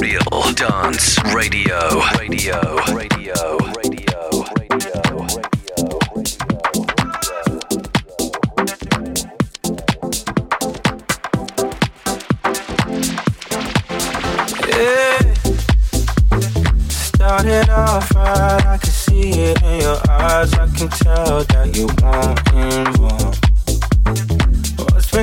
Real Dance Radio. Radio. Radio. Radio. Radio. Yeah. Started off right, I can see it in your eyes. I can tell that you want more.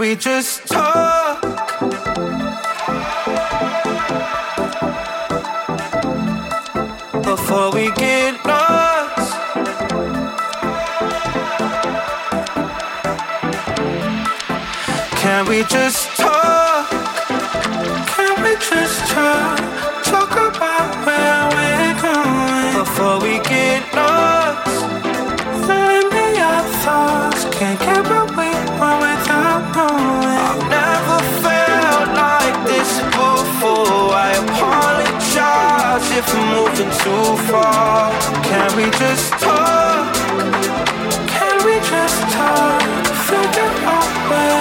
We just talk? Before we get lost. Can we just I'm too far. Can we just talk? Can we just talk? Figure out where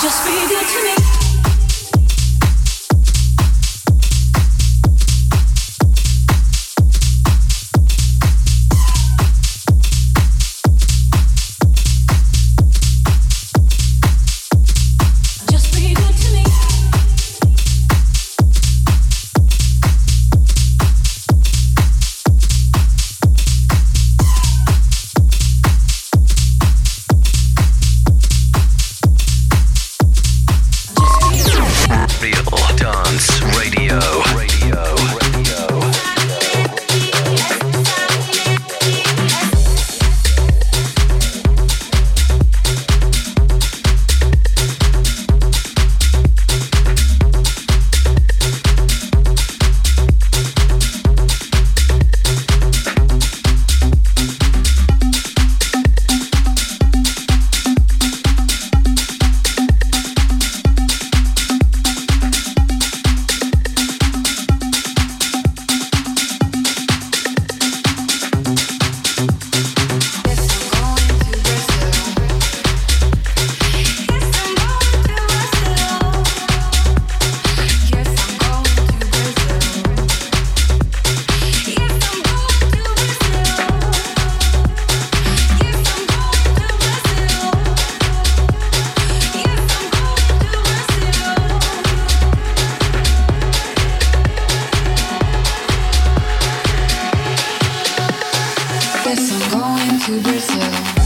Just be good to me. guess I'm going to Brazil.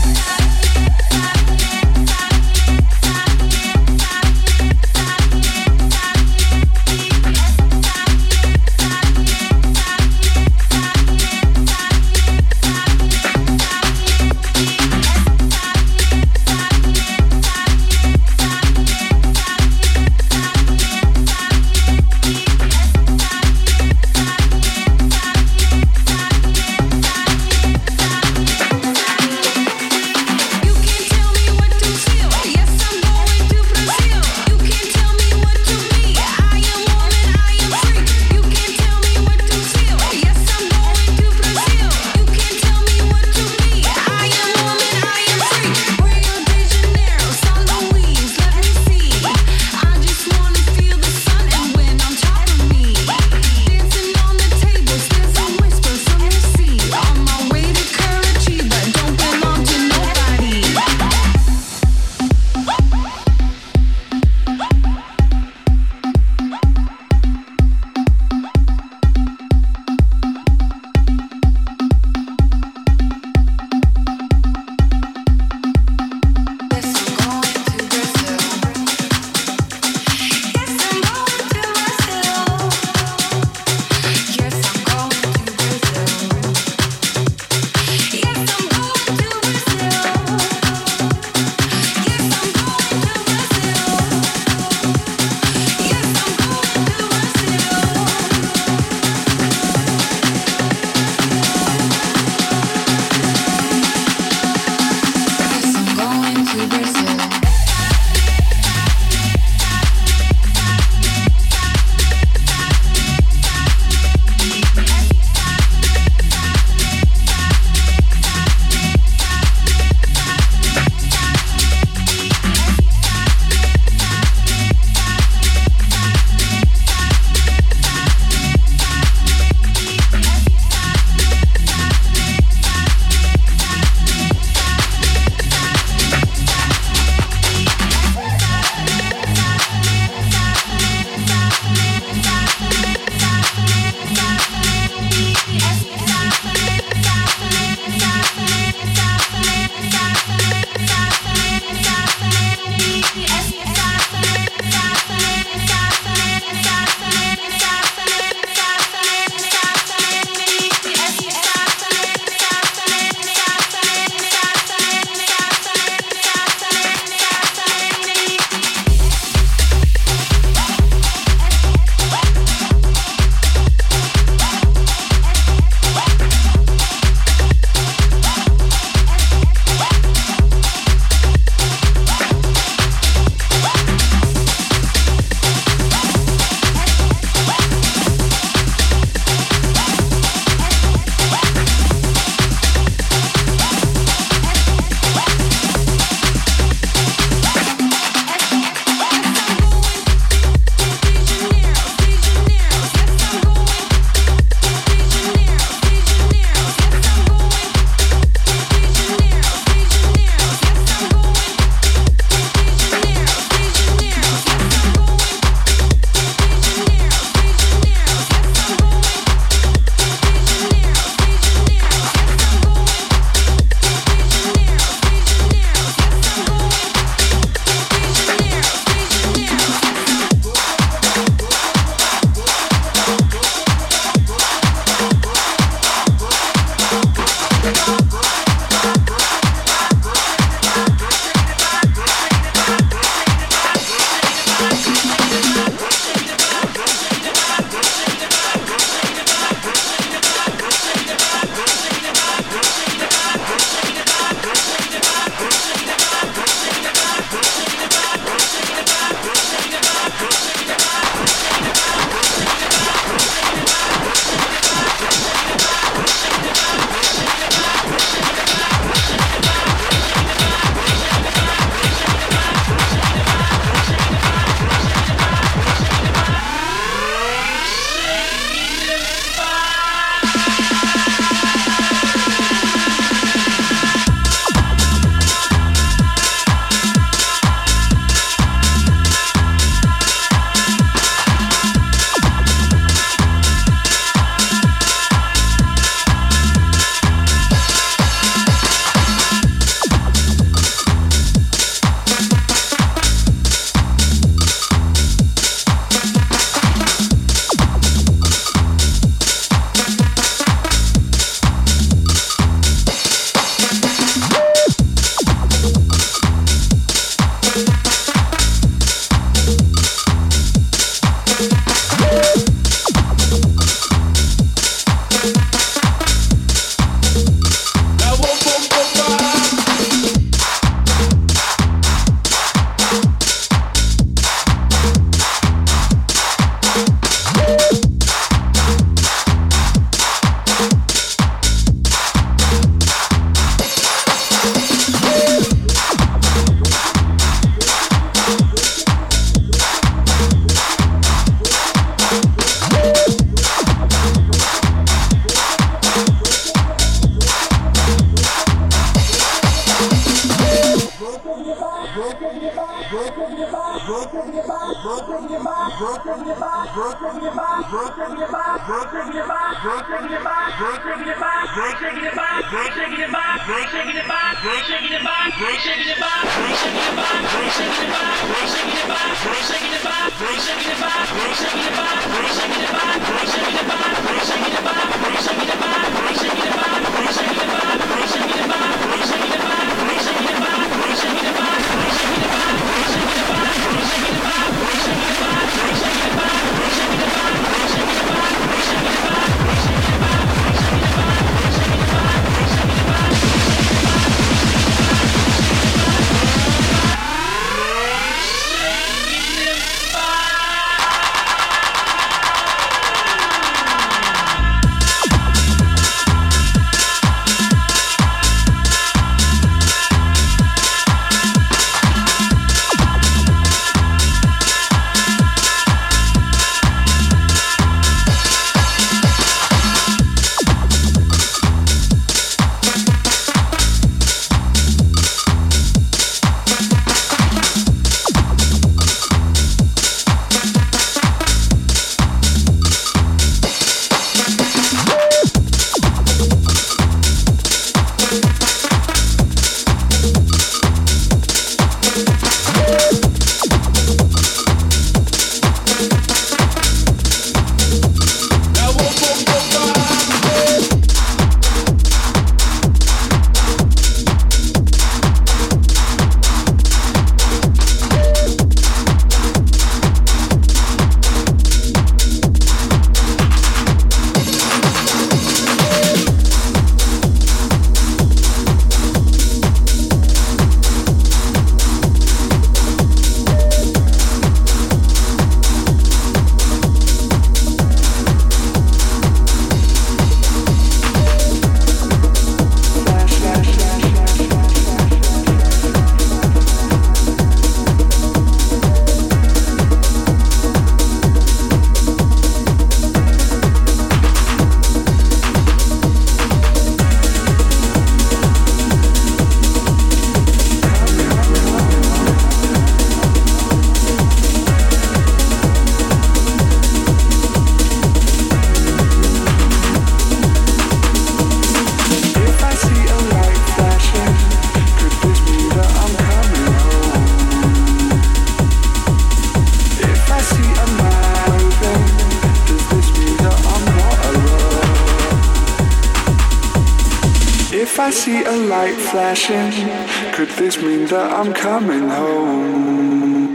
Could this mean that I'm coming home?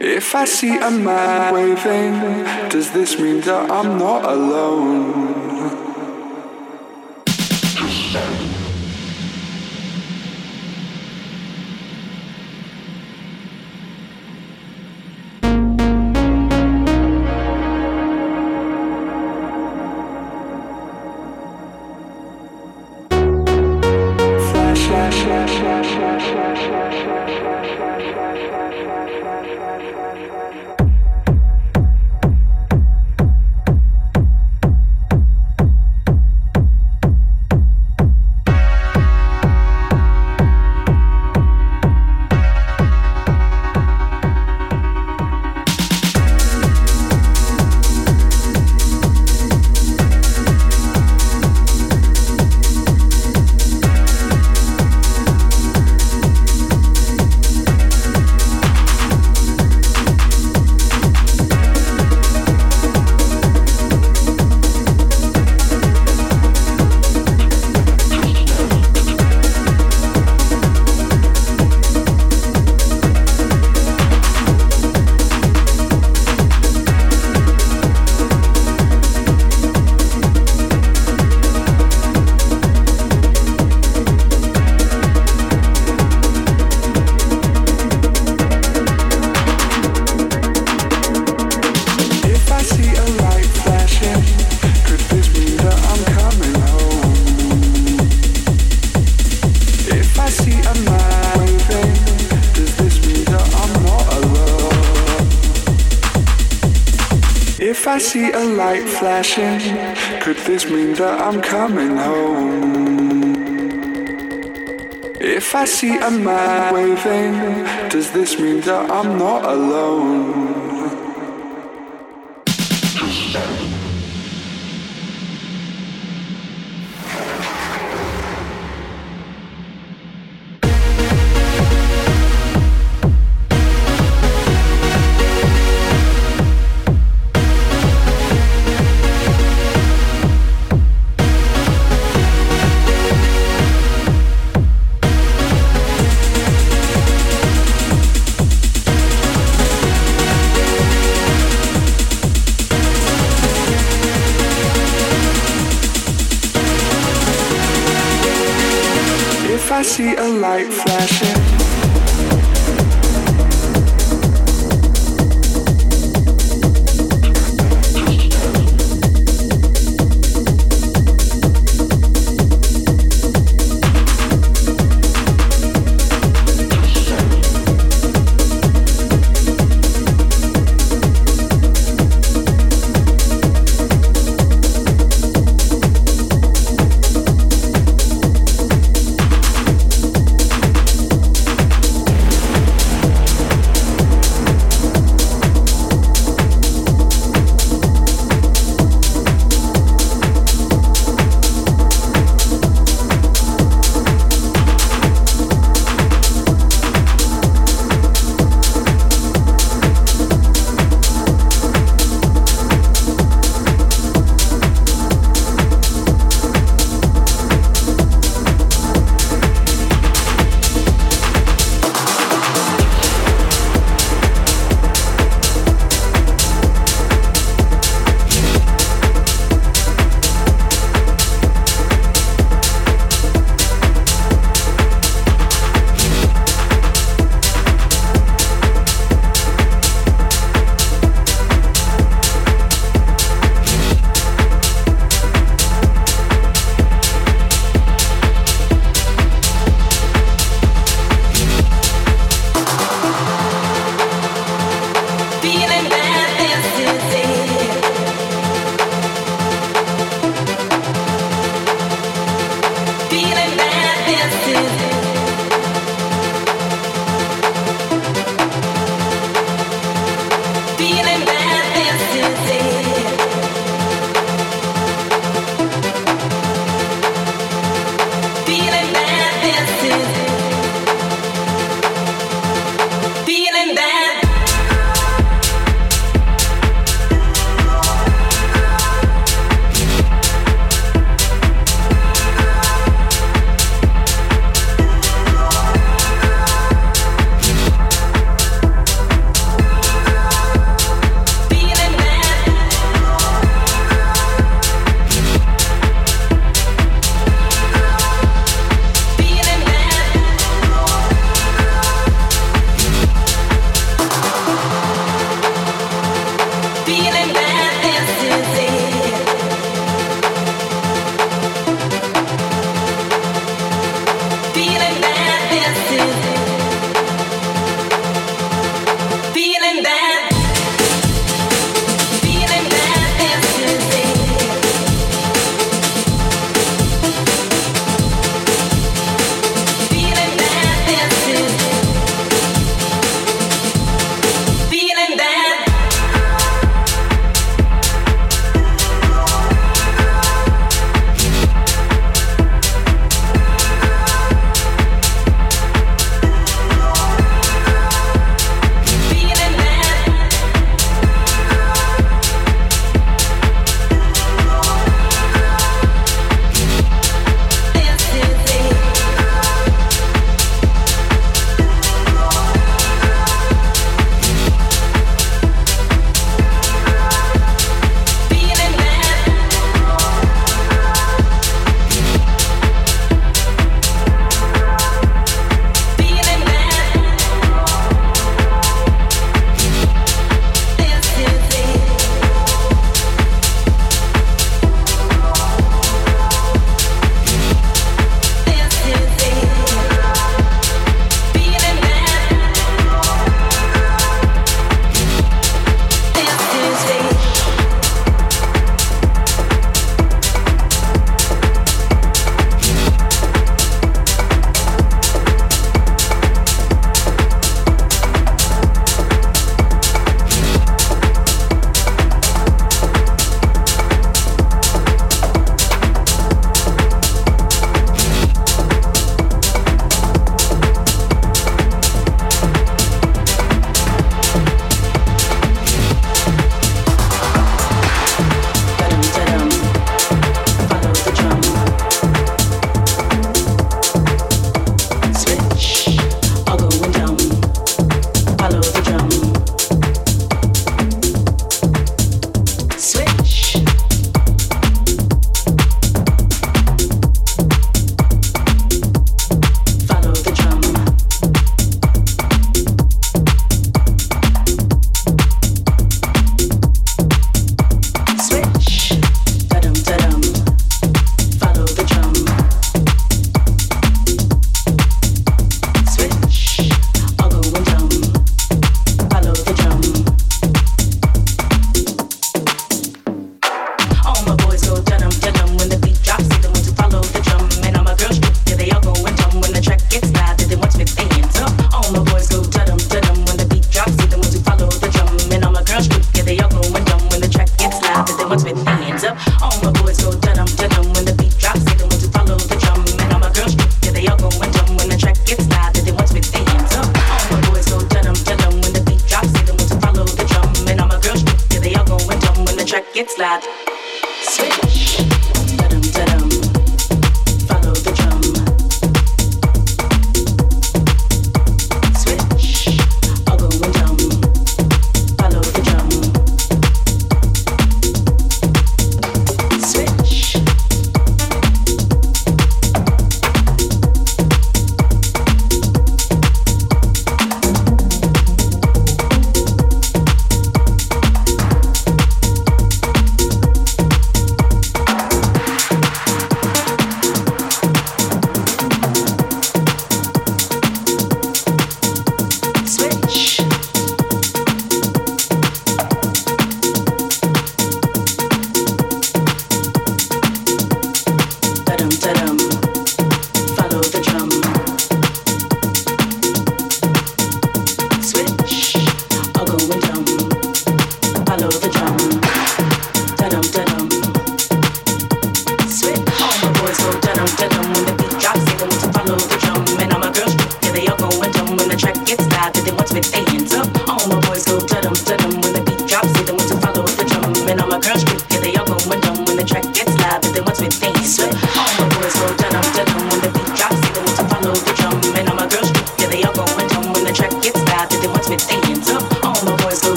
If I see a man waving, does this mean that I'm not alone? See a light flashing. Could this mean that I'm coming home? If I see a man waving, does this mean that I'm not alone?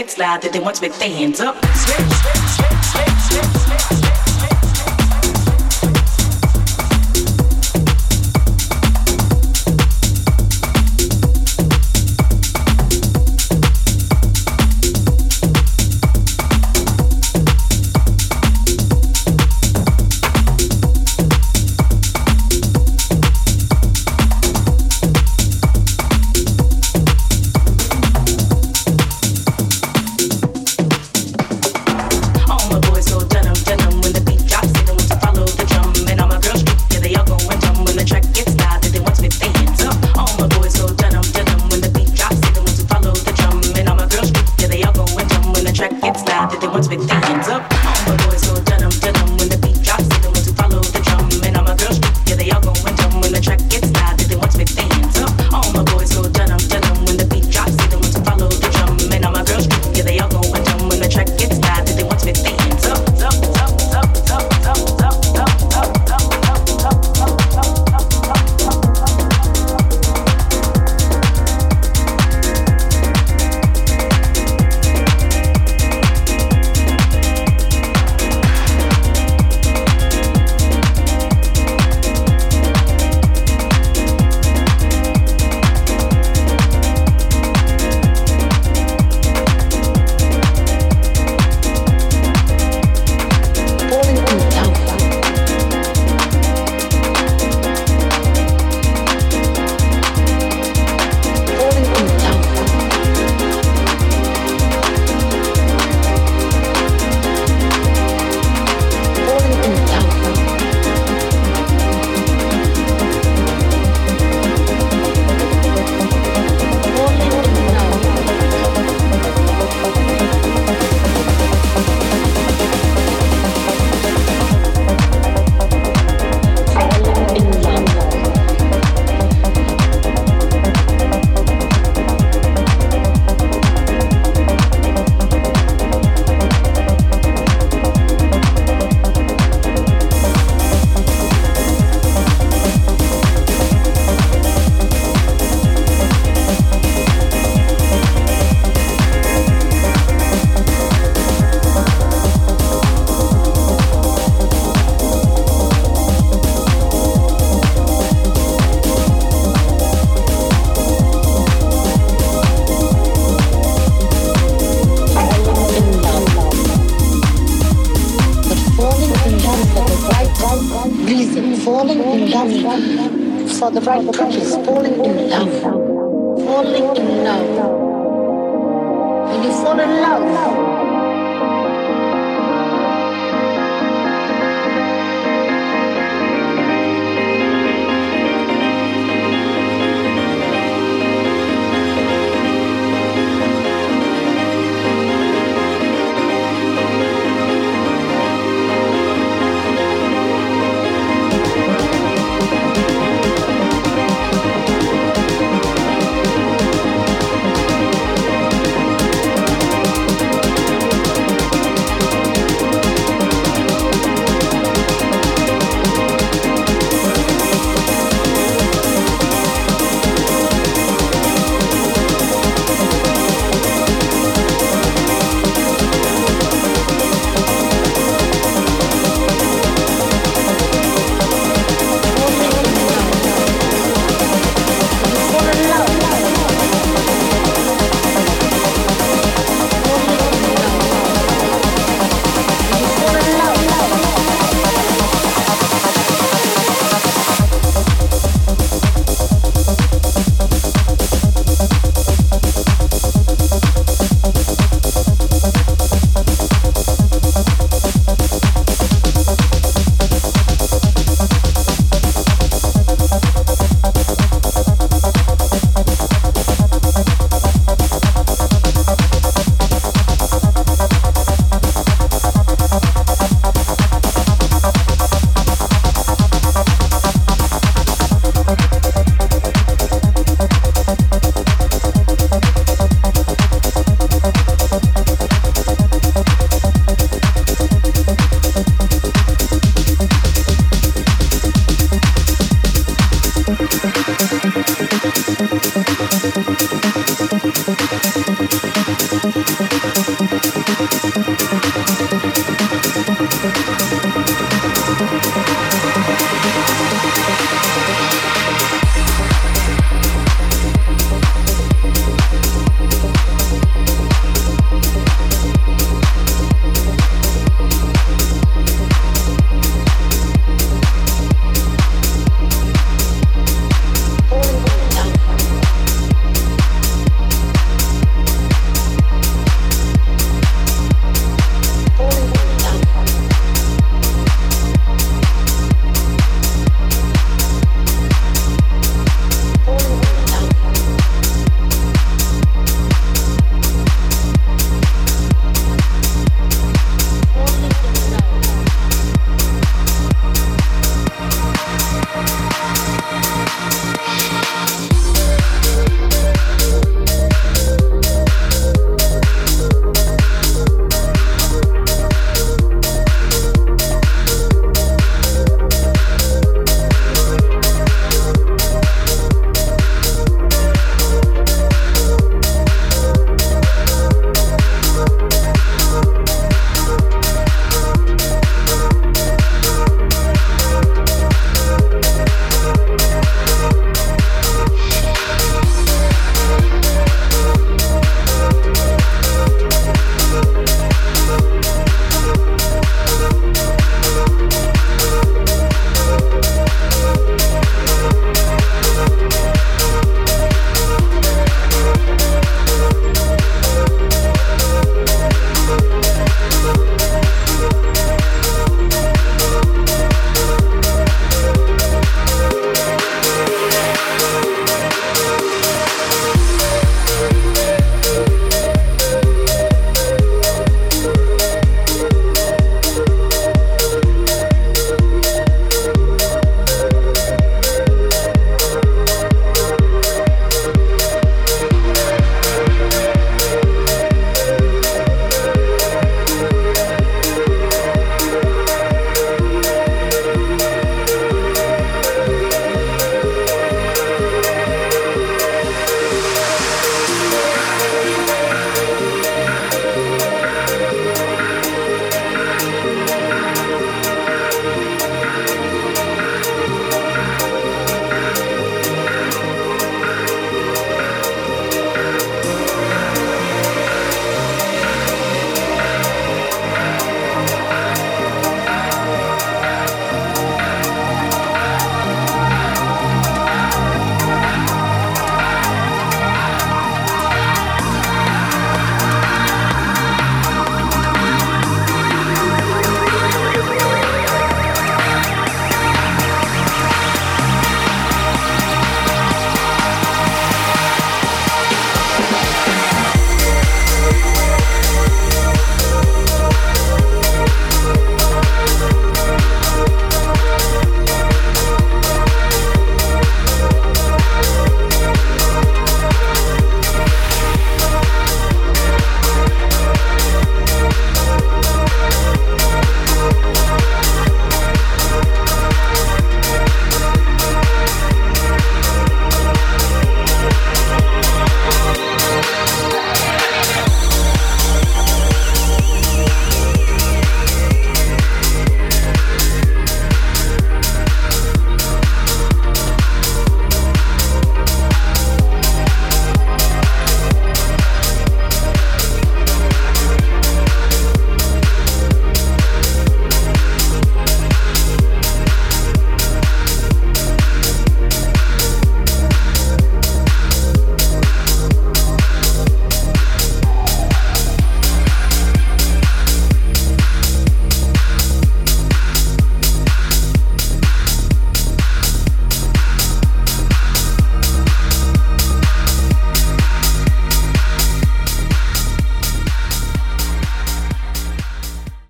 gets loud that they want to make their hands up.